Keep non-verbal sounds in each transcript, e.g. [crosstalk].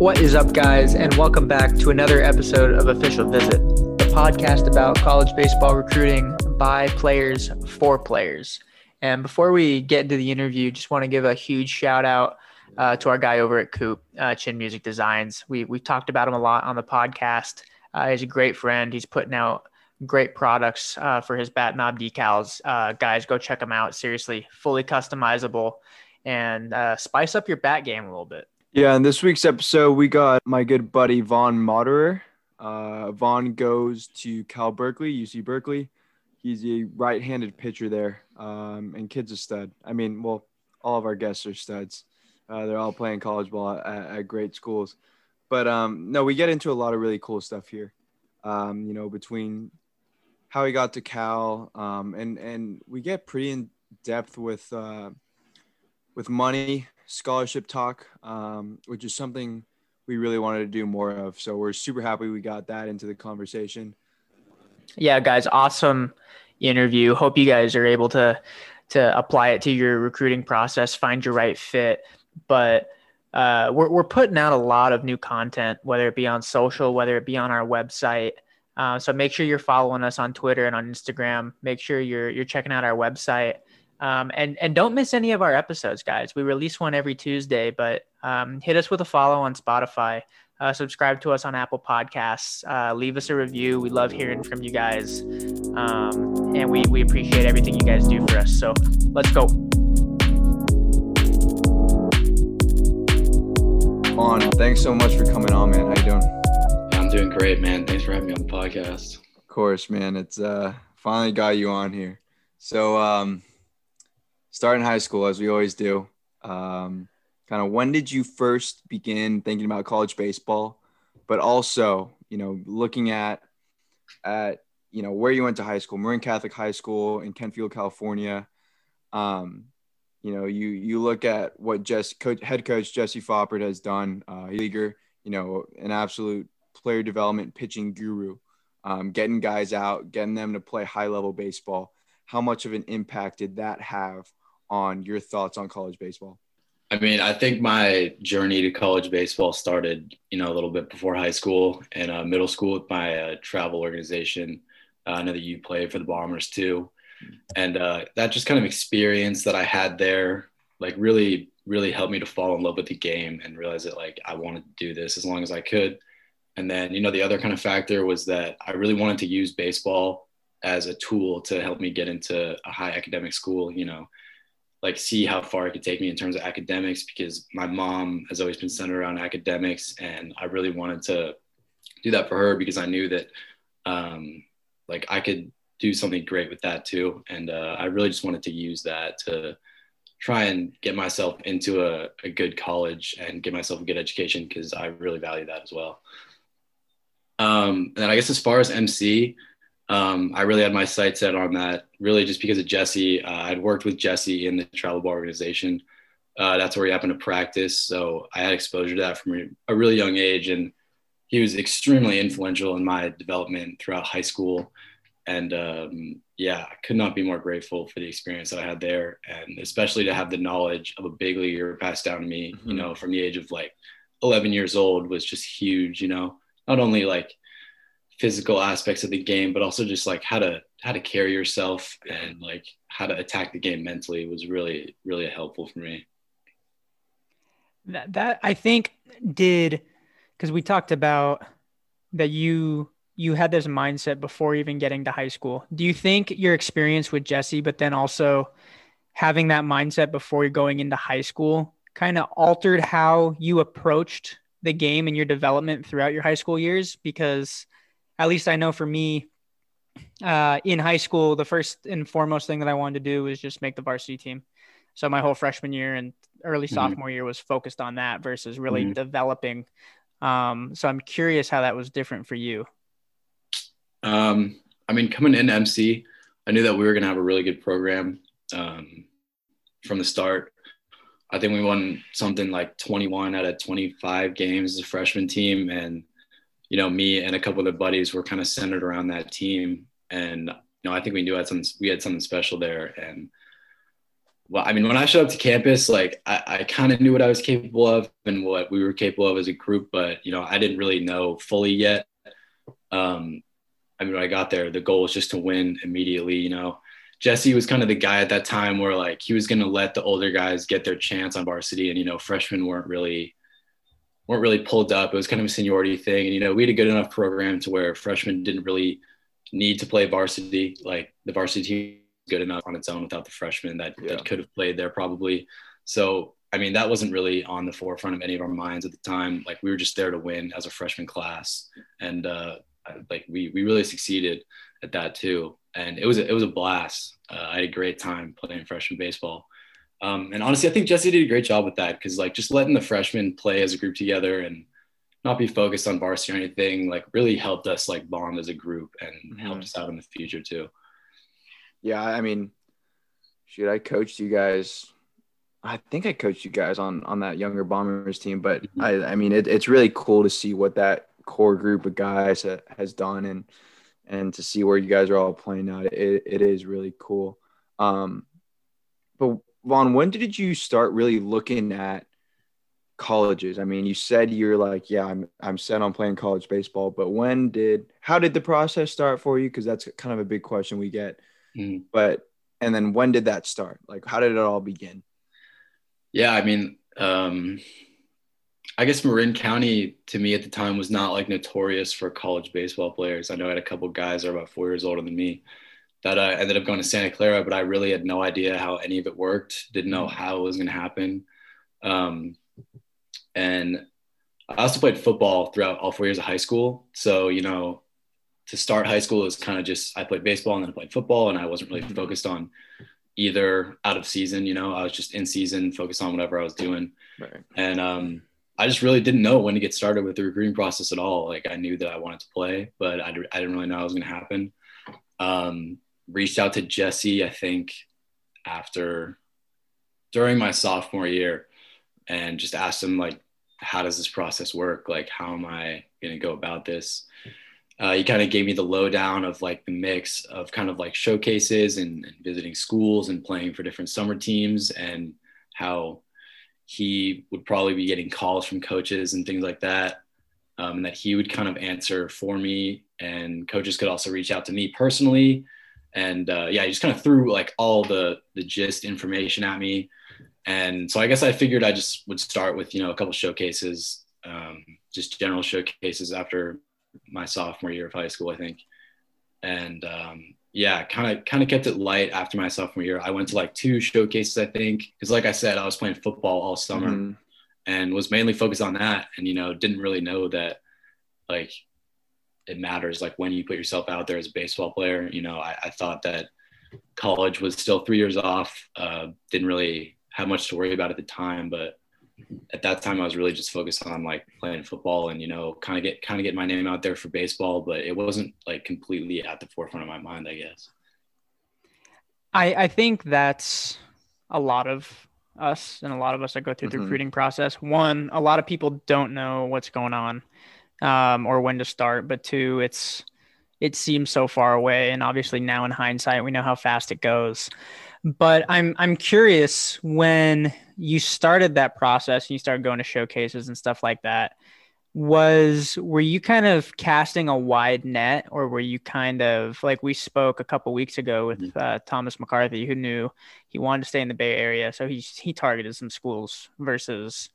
What is up, guys, and welcome back to another episode of Official Visit, the podcast about college baseball recruiting by players for players. And before we get into the interview, just want to give a huge shout out uh, to our guy over at Coop, uh, Chin Music Designs. We we talked about him a lot on the podcast. Uh, he's a great friend. He's putting out great products uh, for his bat knob decals. Uh, guys, go check them out. Seriously, fully customizable and uh, spice up your bat game a little bit. Yeah, in this week's episode, we got my good buddy Vaughn Moderer. Uh, Vaughn goes to Cal Berkeley, UC Berkeley. He's a right-handed pitcher there, um, and kid's a stud. I mean, well, all of our guests are studs. Uh, they're all playing college ball at, at great schools. But um, no, we get into a lot of really cool stuff here. Um, you know, between how he got to Cal, um, and and we get pretty in depth with uh, with money, scholarship talk, um, which is something we really wanted to do more of. So we're super happy we got that into the conversation. Yeah, guys, awesome interview. Hope you guys are able to to apply it to your recruiting process, find your right fit. But uh, we're we're putting out a lot of new content, whether it be on social, whether it be on our website. Uh, so make sure you're following us on Twitter and on Instagram. Make sure you're you're checking out our website. Um, and and don't miss any of our episodes, guys. We release one every Tuesday, but um, hit us with a follow on Spotify. Uh, subscribe to us on Apple Podcasts. Uh, leave us a review. We love hearing from you guys, um, and we we appreciate everything you guys do for us. So let's go. Vaughn, thanks so much for coming on, man. How you doing? Yeah, I'm doing great, man. Thanks for having me on the podcast. Of course, man. It's uh finally got you on here. So um starting high school as we always do. Um, kind of when did you first begin thinking about college baseball, but also you know looking at at you know where you went to high school, Marin Catholic High School in Kentfield, California. Um, you know, you you look at what just coach, head coach Jesse Foppert has done. Uh, leaguer, you know, an absolute player development pitching guru, um, getting guys out, getting them to play high level baseball. How much of an impact did that have on your thoughts on college baseball? I mean, I think my journey to college baseball started, you know, a little bit before high school and uh, middle school with my uh, travel organization. Uh, I know that you played for the Bombers too, and uh, that just kind of experience that I had there, like really, really helped me to fall in love with the game and realize that like I wanted to do this as long as I could. And then, you know, the other kind of factor was that I really wanted to use baseball as a tool to help me get into a high academic school. You know, like see how far it could take me in terms of academics because my mom has always been centered around academics and I really wanted to do that for her because I knew that um, like I could do something great with that too and uh, I really just wanted to use that to try and get myself into a, a good college and get myself a good education because I really value that as well. Um, and I guess as far as MC, um, I really had my sights set on that, really just because of Jesse. Uh, I'd worked with Jesse in the travel ball organization. Uh, that's where he happened to practice. So I had exposure to that from a really young age. And he was extremely influential in my development throughout high school. And um, yeah, I could not be more grateful for the experience that I had there. And especially to have the knowledge of a big leaguer passed down to me, mm-hmm. you know, from the age of like 11 years old was just huge, you know, not only like physical aspects of the game, but also just like how to how to carry yourself and like how to attack the game mentally was really really helpful for me. That, that I think did because we talked about that you you had this mindset before even getting to high school. Do you think your experience with Jesse, but then also having that mindset before you're going into high school kind of altered how you approached the game and your development throughout your high school years? Because at least I know for me, uh, in high school, the first and foremost thing that I wanted to do was just make the varsity team. So my whole freshman year and early mm-hmm. sophomore year was focused on that versus really mm-hmm. developing. Um, so I'm curious how that was different for you. Um, I mean, coming in MC, I knew that we were going to have a really good program um, from the start. I think we won something like 21 out of 25 games as a freshman team, and you know, me and a couple of the buddies were kind of centered around that team. And, you know, I think we knew had we had something special there. And well, I mean, when I showed up to campus, like I, I kind of knew what I was capable of and what we were capable of as a group, but you know, I didn't really know fully yet. Um, I mean, when I got there, the goal was just to win immediately. You know, Jesse was kind of the guy at that time where like he was going to let the older guys get their chance on varsity, and you know, freshmen weren't really weren't really pulled up. It was kind of a seniority thing, and you know, we had a good enough program to where freshmen didn't really need to play varsity. Like the varsity team was good enough on its own without the freshmen that, yeah. that could have played there probably. So I mean, that wasn't really on the forefront of any of our minds at the time. Like we were just there to win as a freshman class, and uh, like we we really succeeded at that too. And it was a, it was a blast. Uh, I had a great time playing freshman baseball. Um, and honestly, I think Jesse did a great job with that because like just letting the freshmen play as a group together and not be focused on varsity or anything like really helped us like bond as a group and mm-hmm. helped us out in the future too. Yeah, I mean, should I coach you guys? I think I coached you guys on on that younger bombers team, but mm-hmm. I I mean it, it's really cool to see what that core group of guys ha, has done and and to see where you guys are all playing now. It, it is really cool. Um, but Vaughn, when did you start really looking at colleges? I mean, you said you're like, yeah, I'm I'm set on playing college baseball, but when did how did the process start for you? Because that's kind of a big question we get. Mm. But and then when did that start? Like, how did it all begin? Yeah, I mean, um, I guess Marin County to me at the time was not like notorious for college baseball players. I know I had a couple guys that are about four years older than me that I ended up going to Santa Clara, but I really had no idea how any of it worked. Didn't know how it was going to happen. Um, and I also played football throughout all four years of high school. So, you know, to start high school is kind of just I played baseball and then I played football, and I wasn't really mm-hmm. focused on either out of season. You know, I was just in season, focused on whatever I was doing. Right. And um, I just really didn't know when to get started with the recruiting process at all. Like I knew that I wanted to play, but I, I didn't really know how it was going to happen. Um, reached out to Jesse, I think, after during my sophomore year, and just asked him like, how does this process work? Like, how am I going to go about this? uh, he kind of gave me the lowdown of like the mix of kind of like showcases and, and, visiting schools and playing for different summer teams and how he would probably be getting calls from coaches and things like that um, and that he would kind of answer for me and coaches could also reach out to me personally and uh, yeah he just kind of threw like all the the gist information at me and so i guess i figured i just would start with you know a couple showcases um, just general showcases after my sophomore year of high school, I think. And um, yeah, kind of kind of kept it light after my sophomore year. I went to like two showcases, I think, because like I said, I was playing football all summer mm-hmm. and was mainly focused on that, and you know, didn't really know that like it matters like when you put yourself out there as a baseball player. You know, I, I thought that college was still three years off. Uh, didn't really have much to worry about at the time, but at that time I was really just focused on like playing football and you know kind of get kind of get my name out there for baseball, but it wasn't like completely at the forefront of my mind, I guess. I I think that's a lot of us and a lot of us that go through mm-hmm. the recruiting process. One, a lot of people don't know what's going on um, or when to start, but two, it's it seems so far away, and obviously now in hindsight, we know how fast it goes. But I'm I'm curious when you started that process and you started going to showcases and stuff like that. Was were you kind of casting a wide net, or were you kind of like we spoke a couple weeks ago with mm-hmm. uh, Thomas McCarthy, who knew he wanted to stay in the Bay Area, so he he targeted some schools versus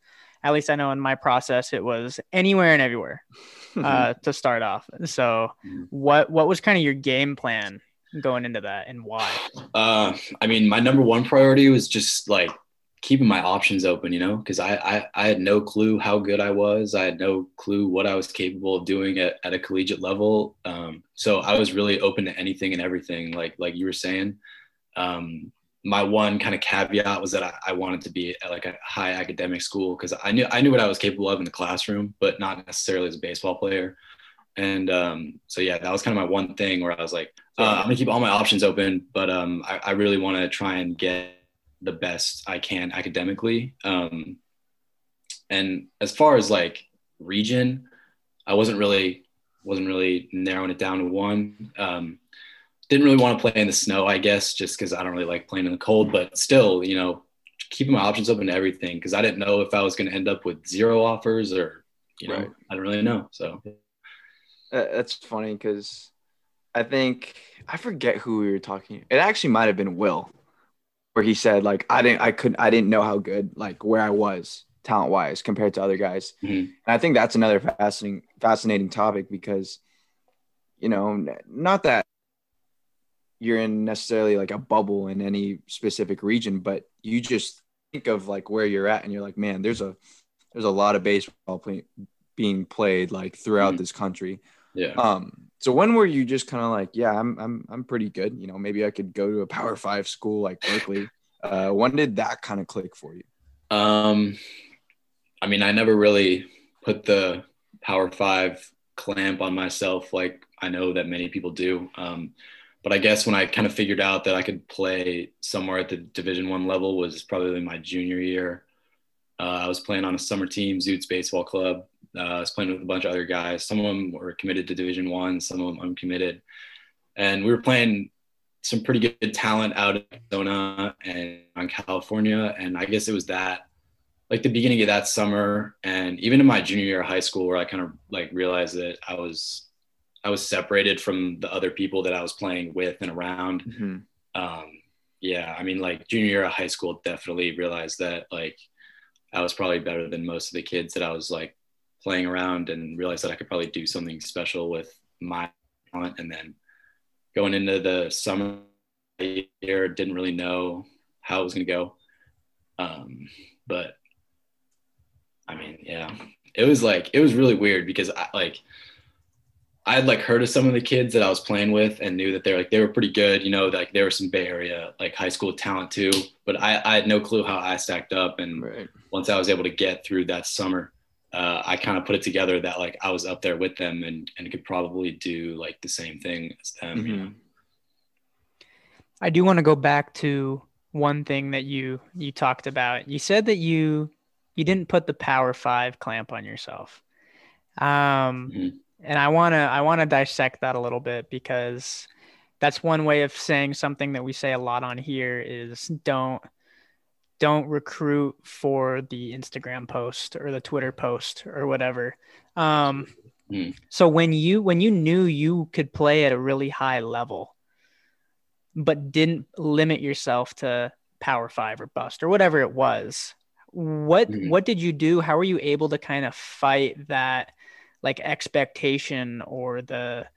at least I know in my process it was anywhere and everywhere [laughs] uh, to start off. So, what what was kind of your game plan going into that and why? Uh, I mean, my number one priority was just like keeping my options open, you know, because I, I, I had no clue how good I was. I had no clue what I was capable of doing at, at a collegiate level. Um, so I was really open to anything and everything, like like you were saying. Um, my one kind of caveat was that I, I, wanted to be at like a high academic school because I knew I knew what I was capable of in the classroom, but not necessarily as a baseball player. And um, so yeah, that was kind of my one thing where I was like, uh, I'm gonna keep all my options open, but um, I, I, really want to try and get the best I can academically. Um, and as far as like region, I wasn't really wasn't really narrowing it down to one. Didn't really want to play in the snow, I guess, just because I don't really like playing in the cold. But still, you know, keeping my options open to everything because I didn't know if I was going to end up with zero offers or, you know, right. I don't really know. So that's funny because I think I forget who we were talking. It actually might have been Will, where he said like I didn't I couldn't I didn't know how good like where I was talent wise compared to other guys. Mm-hmm. And I think that's another fascinating fascinating topic because you know not that you're in necessarily like a bubble in any specific region, but you just think of like where you're at and you're like, man, there's a there's a lot of baseball play, being played like throughout mm-hmm. this country. Yeah. Um. So when were you just kind of like, yeah, I'm I'm I'm pretty good. You know, maybe I could go to a Power Five school like Berkeley. Uh, when did that kind of click for you? Um, I mean, I never really put the Power Five clamp on myself like I know that many people do. Um, but I guess when I kind of figured out that I could play somewhere at the Division One level was probably my junior year. Uh, I was playing on a summer team, Zoots Baseball Club. Uh, I was playing with a bunch of other guys. Some of them were committed to Division One, some of them uncommitted, and we were playing some pretty good talent out of Arizona and on California. And I guess it was that, like the beginning of that summer, and even in my junior year of high school, where I kind of like realized that I was I was separated from the other people that I was playing with and around. Mm-hmm. Um, yeah, I mean, like junior year of high school, definitely realized that like I was probably better than most of the kids that I was like playing around, and realized that I could probably do something special with my talent. And then going into the summer year, didn't really know how it was going to go. Um, but I mean, yeah, it was like it was really weird because I like I had like heard of some of the kids that I was playing with and knew that they're like they were pretty good, you know, like there was some Bay Area like high school talent too. But I, I had no clue how I stacked up. And right. once I was able to get through that summer, uh, I kind of put it together that like I was up there with them and and could probably do like the same thing as them. Mm-hmm. You know? I do want to go back to one thing that you you talked about. You said that you you didn't put the Power Five clamp on yourself. Um. Mm-hmm and I want to I want to dissect that a little bit because that's one way of saying something that we say a lot on here is don't don't recruit for the Instagram post or the Twitter post or whatever. Um, mm. So when you when you knew you could play at a really high level, but didn't limit yourself to Power Five or bust or whatever it was, what mm. what did you do? How were you able to kind of fight that? Like expectation or the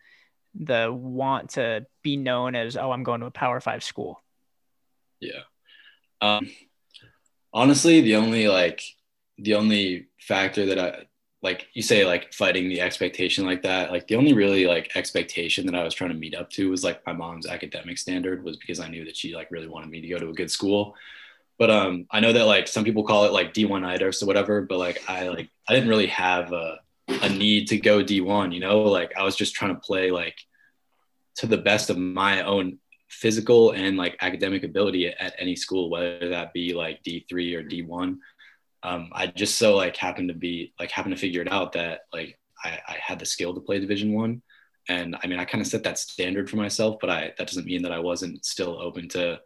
the want to be known as oh i'm going to a power five school. Yeah. Um honestly the only like the only factor that i like you say like fighting the expectation like that like the only really like expectation that i was trying to meet up to was like my mom's academic standard was because i knew that she like really wanted me to go to a good school. But um i know that like some people call it like d1 itis or whatever but like i like i didn't really have a a need to go D1, you know, like I was just trying to play like to the best of my own physical and like academic ability at, any school, whether that be like D3 or D1. Um, I just so like happened to be like happened to figure it out that like I, I had the skill to play Division One, and I mean I kind of set that standard for myself, but I that doesn't mean that I wasn't still open to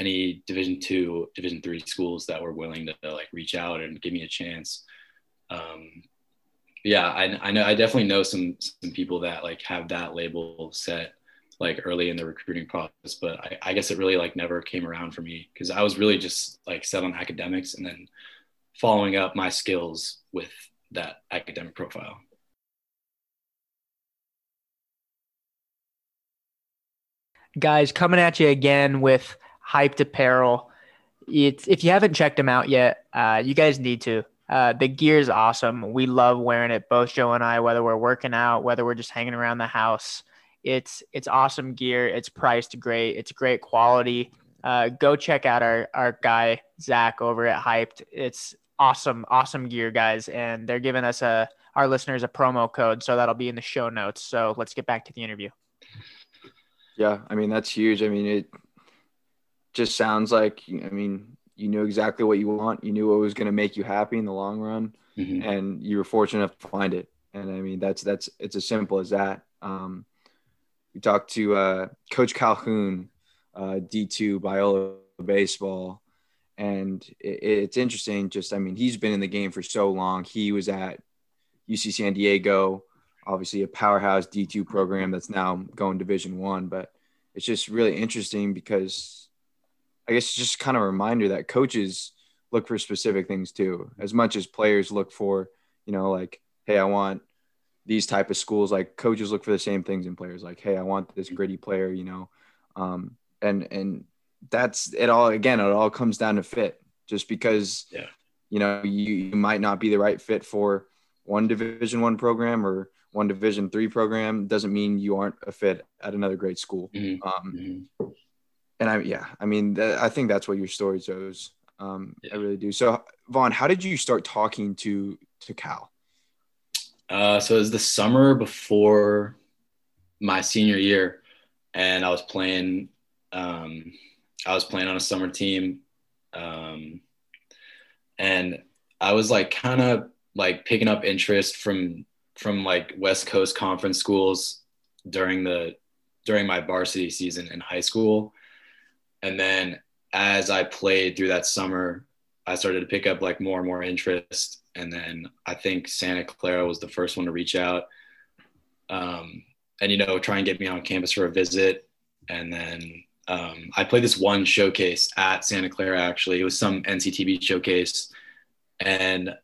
any Division Two, Division Three schools that were willing to like reach out and give me a chance. Um, yeah, I, I know I definitely know some some people that like have that label set like early in the recruiting process, but I, I guess it really like never came around for me because I was really just like set on academics and then following up my skills with that academic profile. Guys, coming at you again with hyped apparel. It's if you haven't checked them out yet, uh, you guys need to. Uh, the gear is awesome. We love wearing it, both Joe and I, whether we're working out, whether we're just hanging around the house. It's it's awesome gear. It's priced great. It's great quality. Uh, go check out our our guy Zach over at Hyped. It's awesome, awesome gear, guys, and they're giving us a our listeners a promo code, so that'll be in the show notes. So let's get back to the interview. Yeah, I mean that's huge. I mean it just sounds like I mean you knew exactly what you want. You knew what was going to make you happy in the long run, mm-hmm. and you were fortunate enough to find it. And I mean, that's that's it's as simple as that. Um, we talked to uh, Coach Calhoun, uh, D2 Biola baseball, and it, it's interesting. Just I mean, he's been in the game for so long. He was at UC San Diego, obviously a powerhouse D2 program that's now going Division One, but it's just really interesting because I guess just kind of a reminder that coaches look for specific things too, as much as players look for, you know, like, hey, I want these type of schools. Like coaches look for the same things in players. Like, hey, I want this gritty player, you know, um, and and that's it. All again, it all comes down to fit. Just because, yeah. you know, you, you might not be the right fit for one Division One program or one Division Three program doesn't mean you aren't a fit at another great school. Mhm. Um, Mhm. And I yeah, I mean, th- I think that's what your story shows. Um, I really do. So, Vaughn, how did you start talking to to Cal? Uh, so it was the summer before my senior year, and I was playing. Um, I was playing on a summer team, um, and I was like kind of like picking up interest from from like West Coast conference schools during the during my varsity season in high school, and then as I played through that summer, I started to pick up like more and more interest. And then I think Santa Clara was the first one to reach out um, and, you know, try and get me on campus for a visit. And then um, I played this one showcase at Santa Clara, actually. It was some NCTV showcase. And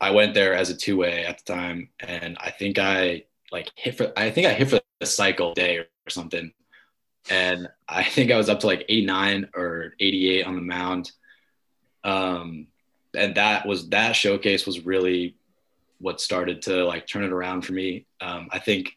I went there as a two way at the time. And I think I like hit for, I think I hit for the cycle day or something. And I think I was up to like 89 or 88 on the mound um, and that was that showcase was really what started to like turn it around for me. Um, I think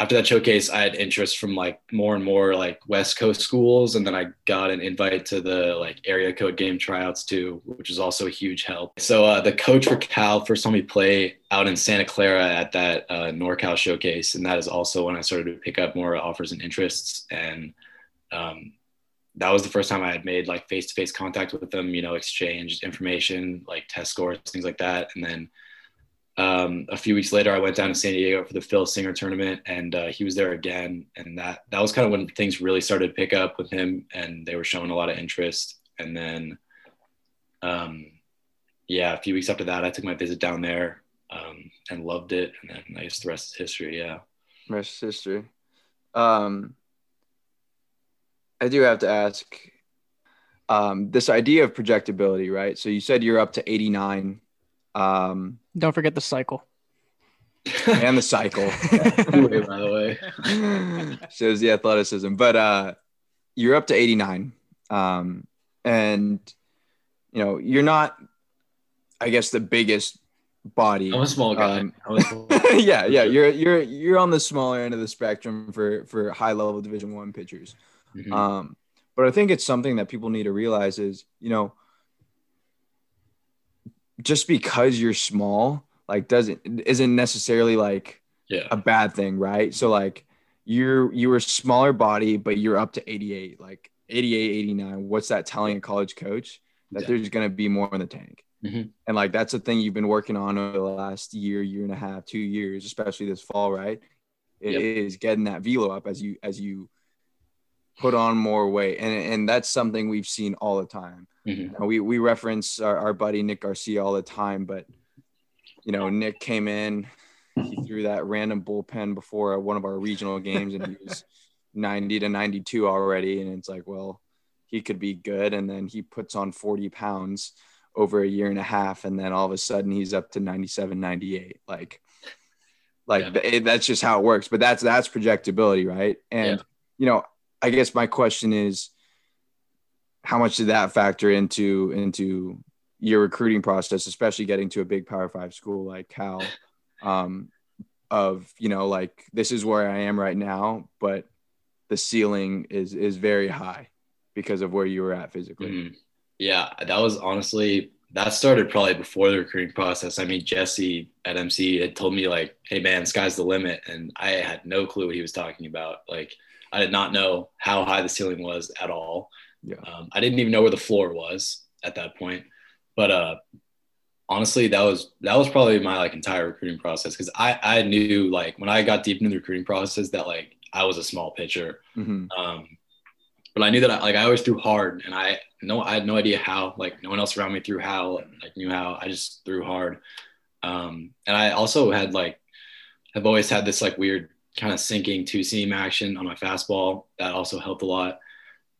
after that showcase, I had interest from like more and more like West Coast schools, and then I got an invite to the like area code game tryouts too, which was also a huge help. So uh, the coach for Cal first saw me play out in Santa Clara at that uh, NorCal showcase, and that is also when I started to pick up more offers and interests and. Um, that was the first time I had made like face to face contact with them, you know, exchanged information, like test scores, things like that. And then um, a few weeks later, I went down to San Diego for the Phil Singer tournament, and uh, he was there again. And that that was kind of when things really started to pick up with him, and they were showing a lot of interest. And then, um, yeah, a few weeks after that, I took my visit down there um, and loved it. And then I guess the rest is history. Yeah. Rest is history. Um, I do have to ask um, this idea of projectability, right? So you said you're up to 89 um, Don't forget the cycle. and the cycle. [laughs] Anyway, by the way. [laughs] shows the athleticism. But uh, you're up to 89, um, and you know you're not, I guess, the biggest body. I'm a small guy. Um, I'm a small- [laughs] yeah, yeah, you're you're you're on the smaller end of the spectrum for for high level Division One pitchers. Mhm. Um, but I think it's something that people need to realize is, you know, just because you're small, like doesn't isn't necessarily like yeah. a bad thing, right? So like you're you were smaller body, but you're up to 88, like 88, 89. What's that telling a college coach? That Exactly. there's gonna be more in the tank. Mhm. And like that's the thing you've been working on over the last year, year and a half, two years, especially this fall, right? It is Yep. getting that velo up as you as you put on more weight. And and that's something we've seen all the time. Mhm. We we reference our, our buddy Nick Garcia all the time, but you know, Nick came in, he threw that random bullpen before one of our regional games, and he was [laughs] 90 to 92 already. And it's like, well, he could be good. And then he puts on 40 pounds over a year and a half, and then all of a sudden he's up to 97, 98. Like, like Yeah. th- that's just how it works. But that's that's projectability, right? And Yeah. you know, I guess my question is, how much did that factor into into your recruiting process, especially getting to a big Power Five school like Cal? Um, of you know, like this is where I am right now, but the ceiling is is very high because of where you were at physically. Mhm. Yeah, that was honestly that started probably before the recruiting process. I mean, Jesse at MC had told me like, "Hey, man, sky's the limit," and I had no clue what he was talking about. Like, I did not know how high the ceiling was at all. Yeah. Um, I didn't even know where the floor was at that point. But uh, honestly, that was that was probably my like entire recruiting process because I I knew like when I got deep into the recruiting process that like I was a small pitcher. Mhm. Um, but I knew that I, like I always threw hard, and I no I had no idea how. Like no one else around me threw how. Like knew how. I just threw hard. Um, and I also had like I've always had this like weird kind of sinking two seam action on my fastball. That also helped a lot.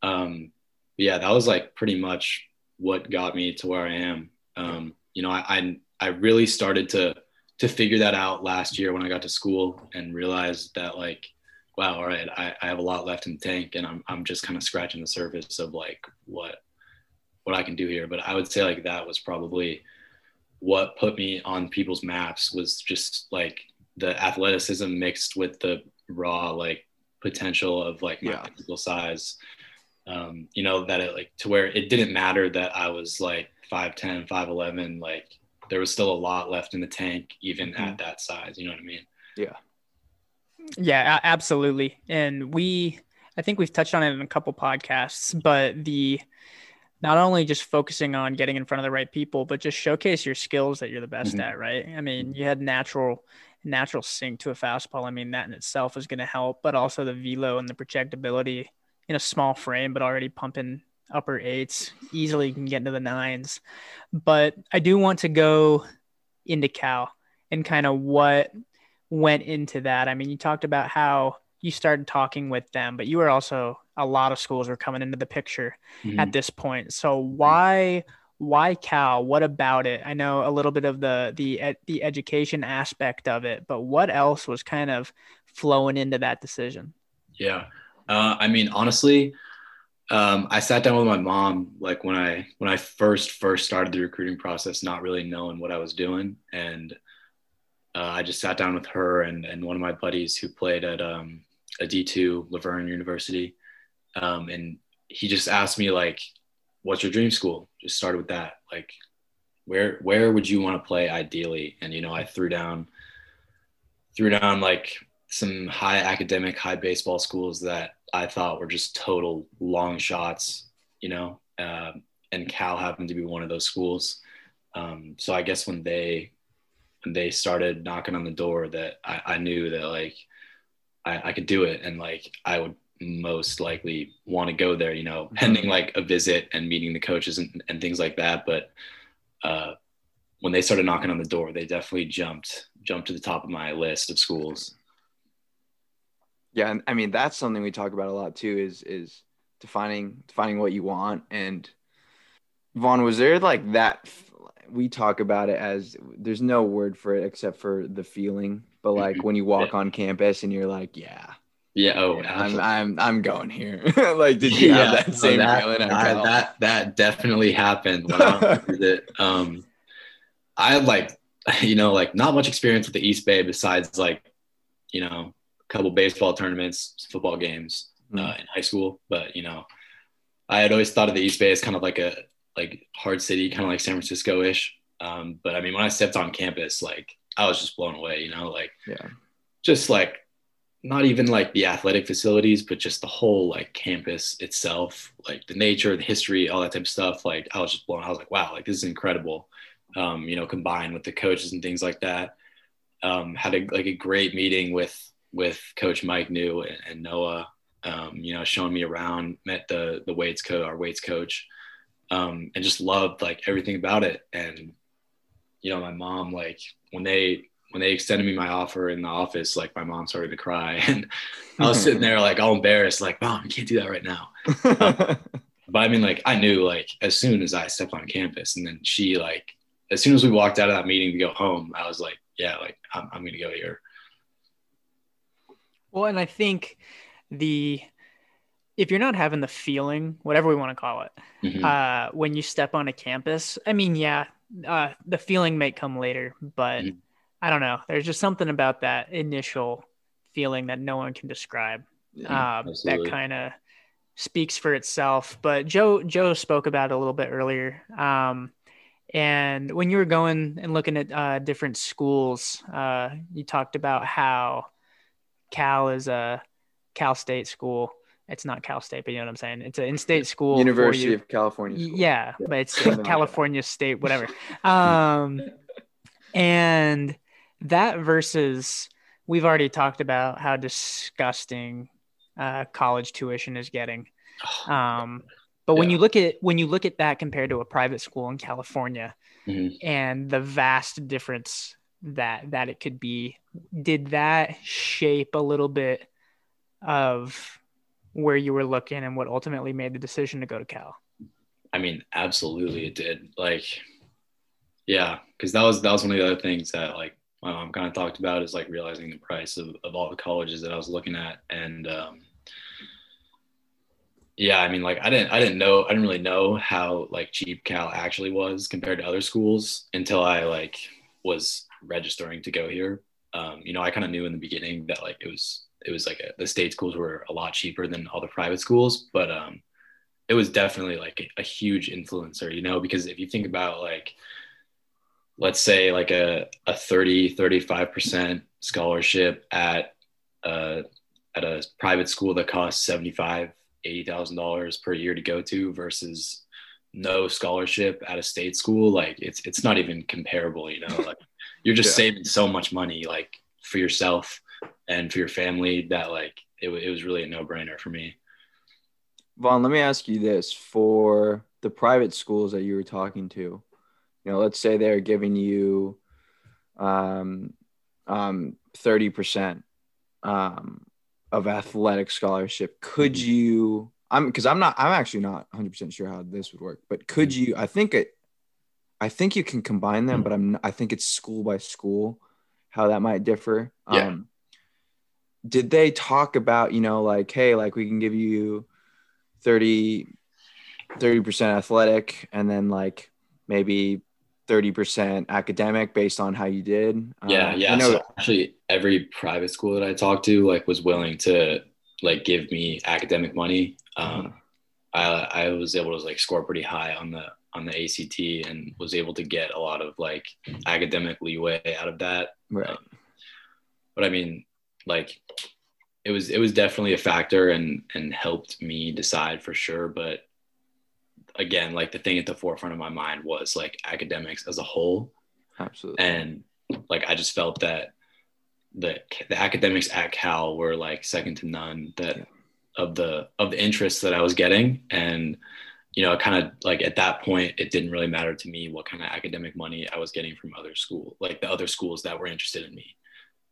Um, yeah, that was like pretty much what got me to where I am. Um, you know, I, I I really started to to figure that out last year when I got to school and realized that like, wow, all right, I, I have a lot left in the tank and I'm I'm just kind of scratching the surface of like what what I can do here. But I would say like that was probably what put me on people's maps was just like the athleticism mixed with the raw like potential of like my Yeah. physical size. Um, you know, that it like to where it didn't matter that I was like 5'10, 5'11, like there was still a lot left in the tank, even at that size. You know what I mean? Yeah, a- absolutely. And we, I think we've touched on it in a couple podcasts, but the not only just focusing on getting in front of the right people, but just showcase your skills that you're the best Mhm. at, right? I mean, you had natural natural sync to a fastball. I mean, that in itself is going to help, but also the velo and the projectability in a small frame, but already pumping upper eights, easily can get into the nines. But I do want to go into Cal and kind of what went into that. I mean, you talked about how you started talking with them, but you were also a lot of schools were coming into the picture at mm-hmm. this point. So why why Cal? What about it? I know a little bit of the the the education aspect of it, but what else was kind of flowing into that decision? Yeah. Uh, I mean, honestly, um, I sat down with my mom like when I when I first first started the recruiting process, not really knowing what I was doing, and uh, I just sat down with her and and one of my buddies who played at um, a D two La Verne University, um, and he just asked me like, "What's your dream school?" Just started with that, like, where where would you want to play ideally? And you know, I threw down threw down like some high academic, high baseball schools that I thought were just total long shots, you know, um, and Cal happened to be one of those schools. Um, so I guess when they when they started knocking on the door, that I, I knew that like I, I could do it, and like I would most likely want to go there, you know, pending like a visit and meeting the coaches and, and things like that. But uh, when they started knocking on the door, they definitely jumped jumped to the top of my list of schools. Yeah, and I mean that's something we talk about a lot too. Is is defining defining what you want. And Vaughn, was there like that? We talk about it as there's no word for it except for the feeling. But like when you walk on campus and you're like, yeah, Yeah. Oh, yeah, I'm. I'm I'm going here. [laughs] like, did you have that no, same that, feeling? at that, that definitely happened when I went. [laughs] Um, I had like, [laughs] you know, like not much experience with the East Bay besides like, you know, a couple baseball tournaments, football games uh, Mhm. in high school. But you know, I had always thought of the East Bay as kind of like a like hard city, kind of like San Francisco ish. Um, but I mean, when I stepped on campus, like I was just blown away. You know, like yeah, just like not even like the athletic facilities, but just the whole like campus itself, like the nature, the history, all that type of stuff. Like I was just blown. I was like, wow, like this is incredible. Um, you know, combined with the coaches and things like that. Um, had a like a great meeting with with Coach Mike Neu and, and Noah. Um, you know, showing me around, met the the weights coach, our weights coach, um, and just loved like everything about it. And you know, my mom like when they when they extended me my offer in the office, like my mom started to cry, [laughs] and I was sitting [laughs] there like all embarrassed, like, "Mom, you can't do that right now." [laughs] But I mean, like, I knew like as soon as I stepped on campus, and then she like as soon as we walked out of that meeting to go home, I was like, "Yeah, like I'm, I'm gonna go here." Well, and I think the if you're not having the feeling, whatever we want to call it, Mhm. uh, when you step on a campus, I mean, yeah, uh, the feeling may come later, but Mhm. I don't know. There's just something about that initial feeling that no one can describe. Yeah. uh, that kind of speaks for itself. But Joe Joe spoke about it a little bit earlier. Um, and when you were going and looking at uh, different schools, uh, you talked about how Cal is a Cal State school. It's not Cal State, but you know what I'm saying. It's an in-state school. University of California. School. Yeah, but it's Something like that. California State, whatever. [laughs] Um, and that versus we've already talked about how disgusting uh, college tuition is getting. [sighs] Um, but when Yeah. you look at when you look at that compared to a private school in California Mhm. and the vast difference that that it could be, did that shape a little bit of where you were looking and what ultimately made the decision to go to Cal? I mean, absolutely, it did. Like, yeah, because that was that was one of the other things that like my mom kind of talked about is like realizing the price of, of all the colleges that I was looking at, and um, yeah, I mean, like I didn't I didn't know I didn't really know how like cheap Cal actually was compared to other schools until I like was registering to go here. Um, you know, I kind of knew in the beginning that like it was it was like a, the state schools were a lot cheaper than all the private schools, but um, it was definitely like a, a huge influencer, you know, because if you think about like, let's say like a, a 30, 35% scholarship at, uh, at a private school that costs 75, $80,000 per year to go to versus no scholarship at a state school. Like it's, it's not even comparable, you know, like you're just Yeah. saving so much money, like for yourself and for your family that like, it, it was really a no brainer for me. Vaughn, let me ask you this for the private schools that you were talking to, you know, let's say they're giving you um, um, 30% um, of athletic scholarship. Could Mhm. you, I'm because I'm not, I'm actually not 100% sure how this would work, but could you, I think it, I think you can combine them, but I'm, I think it's school by school how that might differ. Yeah. Um, did they talk about, you know, like, hey, like we can give you 30 30 percent athletic and then like maybe 30% academic based on how you did Yeah, Uh, yeah. I know So actually, every private school that I talked to like was willing to like give me academic money. Um, I I was able to like score pretty high on the on the ACT and was able to get a lot of like academic leeway out of that. right But I mean, like it was it was definitely a factor and and helped me decide for sure. But again, like the thing at the forefront of my mind was like academics as a whole. Absolutely. And like I just felt that the the academics at Cal were like second to none that Yeah. of the of the interests that I was getting. And you know kind of like at that point it didn't really matter to me what kind of academic money I was getting from other school like the other schools that were interested in me.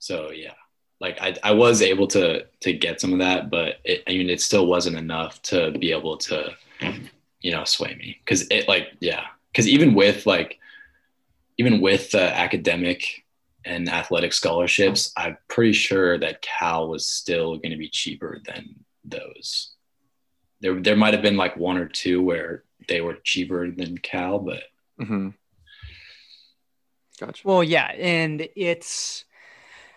So yeah. Like I, I was able to to get some of that but it, I mean it still wasn't enough to be able to you know sway me. Because it like yeah. Because even with like even with the academic and athletic scholarships, I'm pretty sure that Cal was still going to be cheaper than those. There, there might have been like one or two where they were cheaper than Cal, but hmm gotcha. Well, yeah, and it's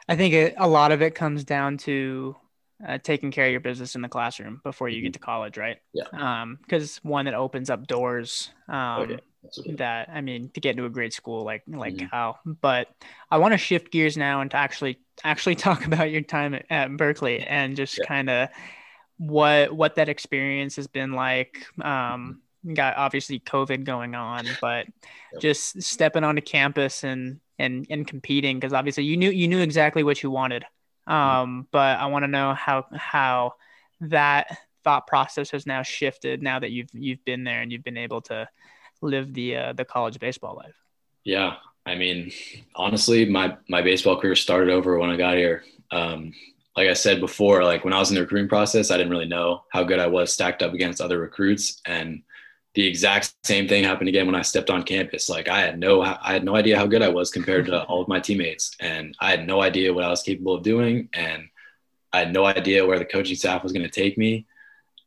I think it, a lot of it comes down to uh, taking care of your business in the classroom before you get to college, right? Yeah. Um, because one, it opens up doors. Um, yeah, absolutely. that I mean to get into a great school like like Mhm. Cal. But I want to shift gears now and to actually actually [laughs] talk about your time at, at Berkeley and just Yeah. kind of what what that experience has been like. Um, you got obviously COVID going on, [laughs] but Yep. just stepping onto campus and and and competing because obviously you knew you knew exactly what you wanted. Um, but I want to know how how that thought process has now shifted now that you've you've been there and you've been able to live the uh, the college baseball life. Yeah, I mean, honestly, my my baseball career started over when I got here. Um, like I said before, like when I was in the recruiting process, I didn't really know how good I was stacked up against other recruits, and the exact same thing happened again when I stepped on campus. Like I had no I had no idea how good I was compared to all of my teammates, and I had no idea what I was capable of doing, and I had no idea where the coaching staff was going to take me.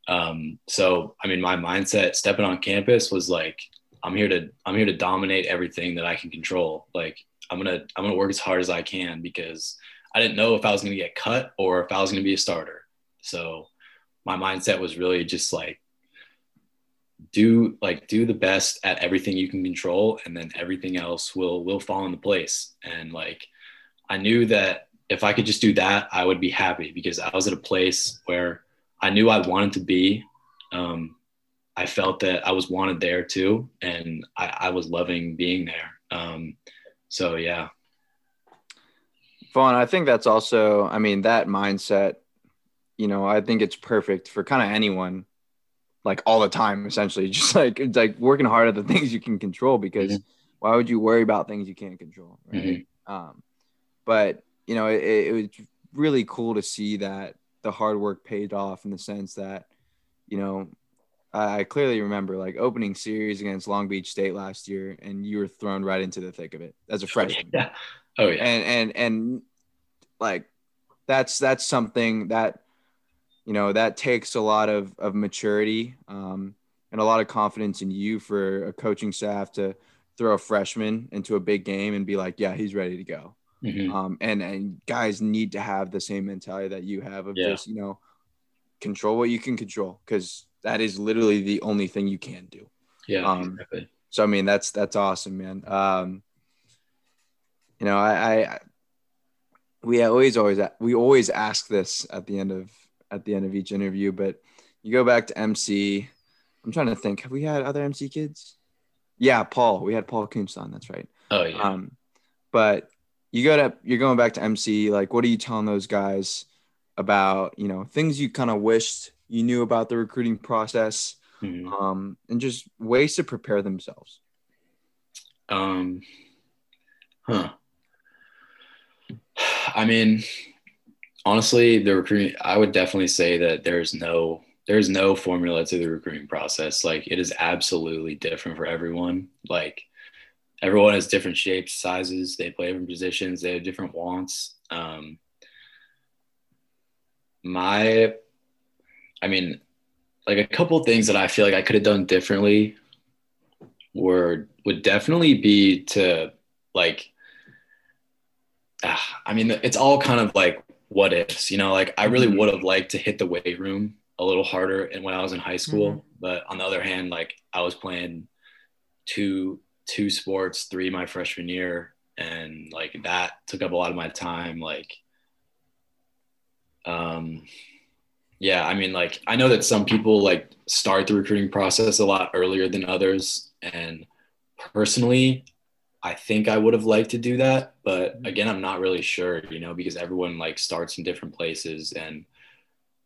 Um, so I mean, my mindset stepping on campus was like, I'm here to I'm here to dominate everything that I can control. Like I'm gonna I'm gonna work as hard as I can because I didn't know if I was gonna get cut or if I was gonna be a starter. So my mindset was really just like do like do the best at everything you can control and then everything else will will fall into place. And like I knew that if I could just do that, I would be happy because I was at a place where I knew I wanted to be. Um, I felt that I was wanted there too, and I, I was loving being there. Um, so yeah, Vaughn, I think that's also, I mean, that mindset, you know, I think it's perfect for kind of anyone, like all the time, essentially. [laughs] Just like it's like working hard at the [laughs] things you can control because mm-hmm. why would you worry about things you can't control? Right. Mm-hmm. Um, but you know, it, it was really cool to see that the hard work paid off in the sense that, you know, I clearly remember like opening series against Long Beach State last year, and you were thrown right into the thick of it as a freshman. Yeah. Oh yeah. And and and like that's that's something that you know that takes a lot of of maturity um, and a lot of confidence in you for a coaching staff to throw a freshman into a big game and be like, yeah, he's ready to go. Mm-hmm. Um, and and guys need to have the same mentality that you have of yeah. just you know control what you can control because that is literally the only thing you can do. Yeah. Um, exactly. So I mean, that's that's awesome, man. Um, you know, I, I we always always we always ask this at the end of at the end of each interview, but you go back to MC. I'm trying to think. Have we had other MC kids? Yeah, Paul. We had Paul Kunston. That's right. Oh yeah. Um, but you go to you're going back to MC. Like, what are you telling those guys about? You know, things you kind of wished you knew about the recruiting process, mm-hmm. um, and just ways to prepare themselves? Um, huh. I mean, honestly, the recruiting, I would definitely say that there's no there's no formula to the recruiting process. Like it is absolutely different for everyone. Like everyone has different shapes, sizes, they play different positions, they have different wants. Um, my I mean, like a couple things that I feel like I could have done differently were would definitely be to like uh, I mean it's all kind of like what ifs, you know, like I really mm-hmm. would have liked to hit the weight room a little harder and when I was in high school, mm-hmm. but on the other hand, like I was playing two two sports, three my freshman year and like that took up a lot of my time like um yeah, I mean, like I know that some people like start the recruiting process a lot earlier than others, and personally, I think I would have liked to do that, but mm-hmm. again, I'm not really sure, you know, because everyone like starts in different places, and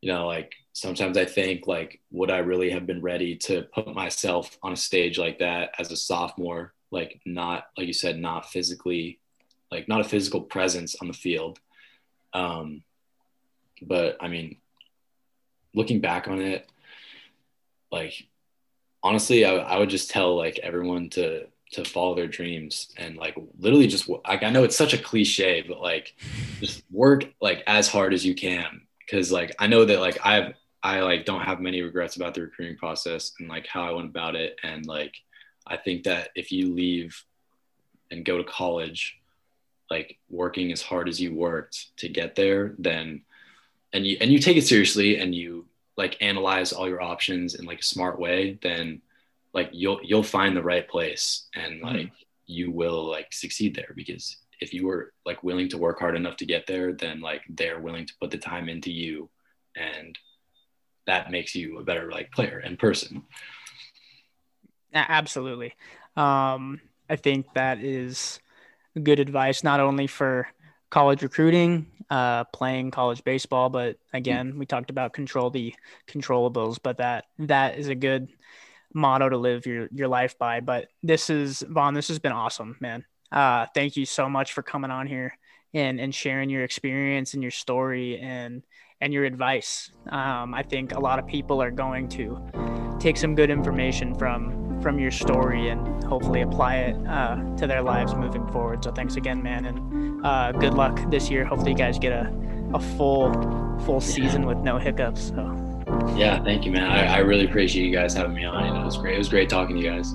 you know, like sometimes I think like would I really have been ready to put myself on a stage like that as a sophomore, like not like you said, not physically, like not a physical presence on the field. Um, but I mean, looking back on it, like honestly, I, I would just tell like everyone to to follow their dreams and like literally just like I know it's such a cliche, but like just work like as hard as you can. Because like I know that like I've I like don't have many regrets about the recruiting process and like how I went about it. And like I think that if you leave and go to college like working as hard as you worked to get there then and you and you take it seriously and you like analyze all your options in like a smart way, then like you'll you'll find the right place and mm-hmm. like mm. you will like succeed there because if you were like willing to work hard enough to get there, then like they're willing to put the time into you and that makes you a better like player and person. Absolutely. Um, I think that is good advice, not only for college recruiting, uh, playing college baseball. But again, we talked about control the controllables, but that that is a good motto to live your your life by. But this is Vaughn. This has been awesome, man. Uh, thank you so much for coming on here and and sharing your experience and your story and and your advice. Um, I think a lot of people are going to take some good information from from your story and hopefully apply it uh, to their lives moving forward. So thanks again, man, and uh, good luck this year. Hopefully, you guys get a, a full full season with no hiccups. So. Yeah, thank you, man. I, I really appreciate you guys having me on. It was great. It was great talking to you guys.